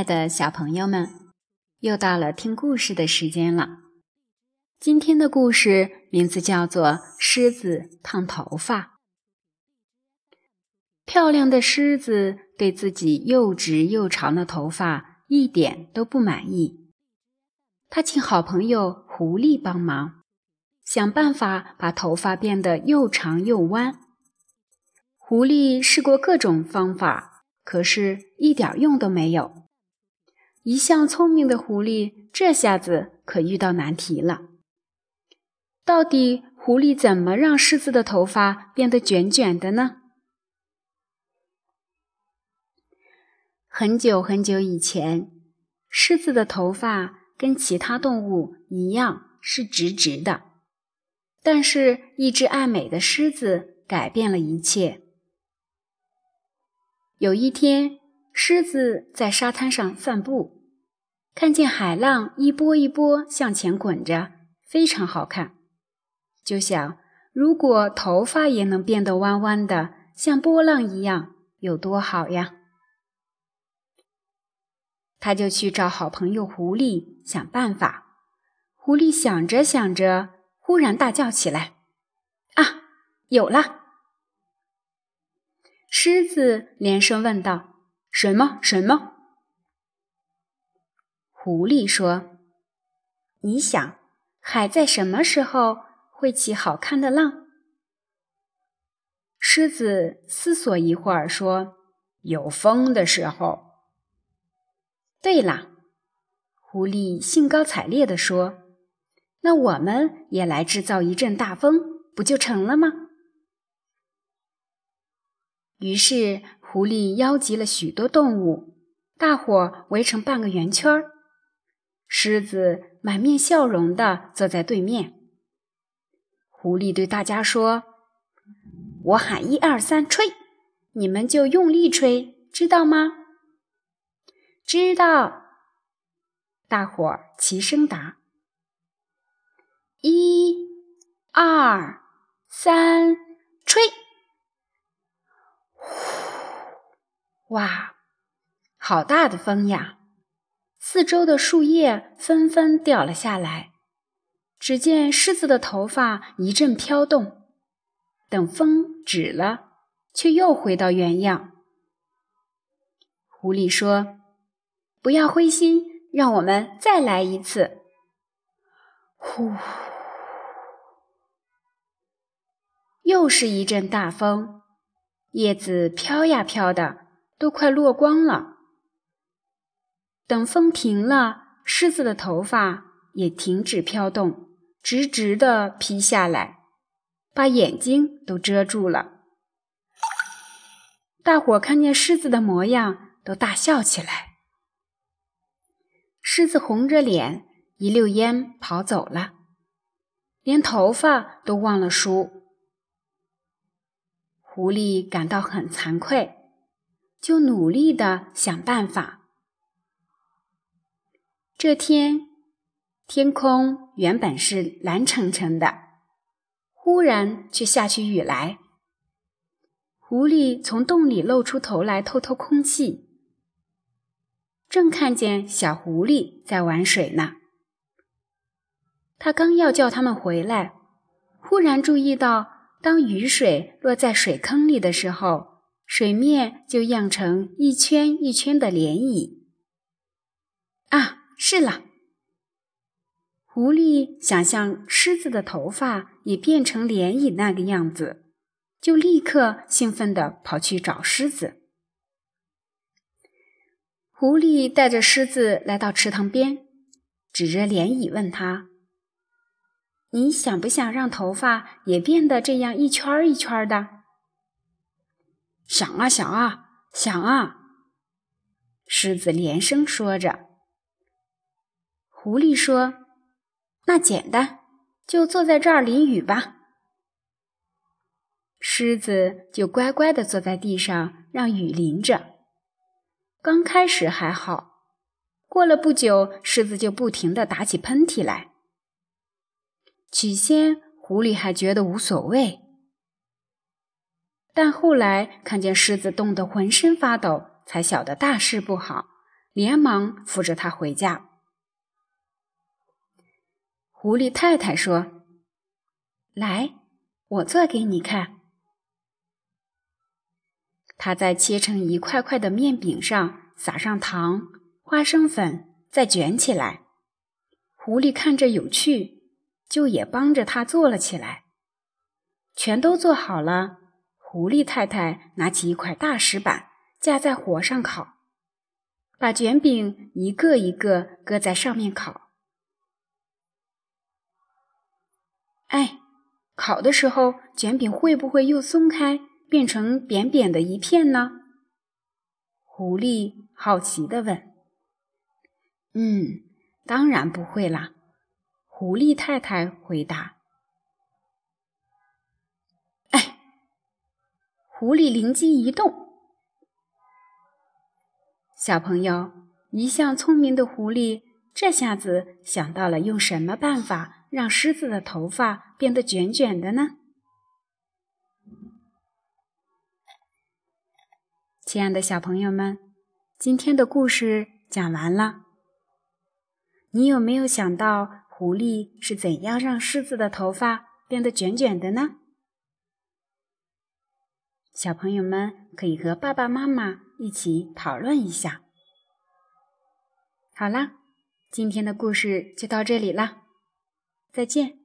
爱的小朋友们，又到了听故事的时间了。今天的故事名字叫做《狮子烫头发》。漂亮的狮子对自己又直又长的头发一点都不满意，他请好朋友狐狸帮忙，想办法把头发变得又长又弯。狐狸试过各种方法，可是一点用都没有。一向聪明的狐狸，这下子可遇到难题了。到底狐狸怎么让狮子的头发变得卷卷的呢？很久很久以前，狮子的头发跟其他动物一样是直直的，但是，一只爱美的狮子改变了一切。有一天，狮子在沙滩上散步，看见海浪一波一波向前滚着，非常好看。就想，如果头发也能变得弯弯的，像波浪一样，有多好呀！他就去找好朋友狐狸想办法。狐狸想着想着，忽然大叫起来：“啊，有了！”狮子连声问道：“什么？什么？”狐狸说：“你想，海在什么时候？”会起好看的浪。狮子思索一会儿，说：“有风的时候。”对了，狐狸兴高采烈地说：“那我们也来制造一阵大风，不就成了吗？”于是，狐狸邀集了许多动物，大伙围成半个圆圈儿。狮子满面笑容地坐在对面。狐狸对大家说：“我喊一二三，吹，你们就用力吹，知道吗？”“知道。”大伙儿齐声答。“一、二、三，吹！”呼！哇，好大的风呀！四周的树叶纷纷掉了下来。只见狮子的头发一阵飘动，等风止了，却又回到原样。狐狸说：“不要灰心，让我们再来一次。”呼！又是一阵大风，叶子飘呀飘的，都快落光了。等风停了，狮子的头发也停止飘动。直直的披下来，把眼睛都遮住了。大伙看见狮子的模样，都大笑起来。狮子红着脸，一溜烟跑走了，连头发都忘了梳。狐狸感到很惭愧，就努力的想办法。这天。天空原本是蓝澄澄的，忽然却下起雨来。狐狸从洞里露出头来透透空气，正看见小狐狸在玩水呢。他刚要叫他们回来，忽然注意到，当雨水落在水坑里的时候，水面就漾成一圈一圈的涟漪。是了。狐狸想象狮子的头发也变成涟漪那个样子，就立刻兴奋地跑去找狮子。狐狸带着狮子来到池塘边，指着涟漪问他：“你想不想让头发也变得这样一圈一圈的？”“想啊，想啊，想啊！”狮子连声说着。狐狸说。那简单，就坐在这儿淋雨吧。狮子就乖乖地坐在地上，让雨淋着。刚开始还好，过了不久，狮子就不停地打起喷嚏来。起先，狐狸还觉得无所谓，但后来看见狮子冻得浑身发抖，才晓得大事不好，连忙扶着他回家。狐狸太太说：“来，我做给你看。”他在切成一块块的面饼上撒上糖、花生粉，再卷起来。狐狸看着有趣，就也帮着他做了起来。全都做好了，狐狸太太拿起一块大石板，架在火上烤，把卷饼一个一个搁在上面烤。哎，烤的时候卷饼会不会又松开，变成扁扁的一片呢？狐狸好奇地问。“嗯，当然不会啦。”狐狸太太回答。“哎！”狐狸灵机一动，小朋友，一向聪明的狐狸这下子想到了用什么办法？让狮子的头发变得卷卷的呢？亲爱的小朋友们，今天的故事讲完了。你有没有想到狐狸是怎样让狮子的头发变得卷卷的呢？小朋友们可以和爸爸妈妈一起讨论一下。好啦，今天的故事就到这里了。再见。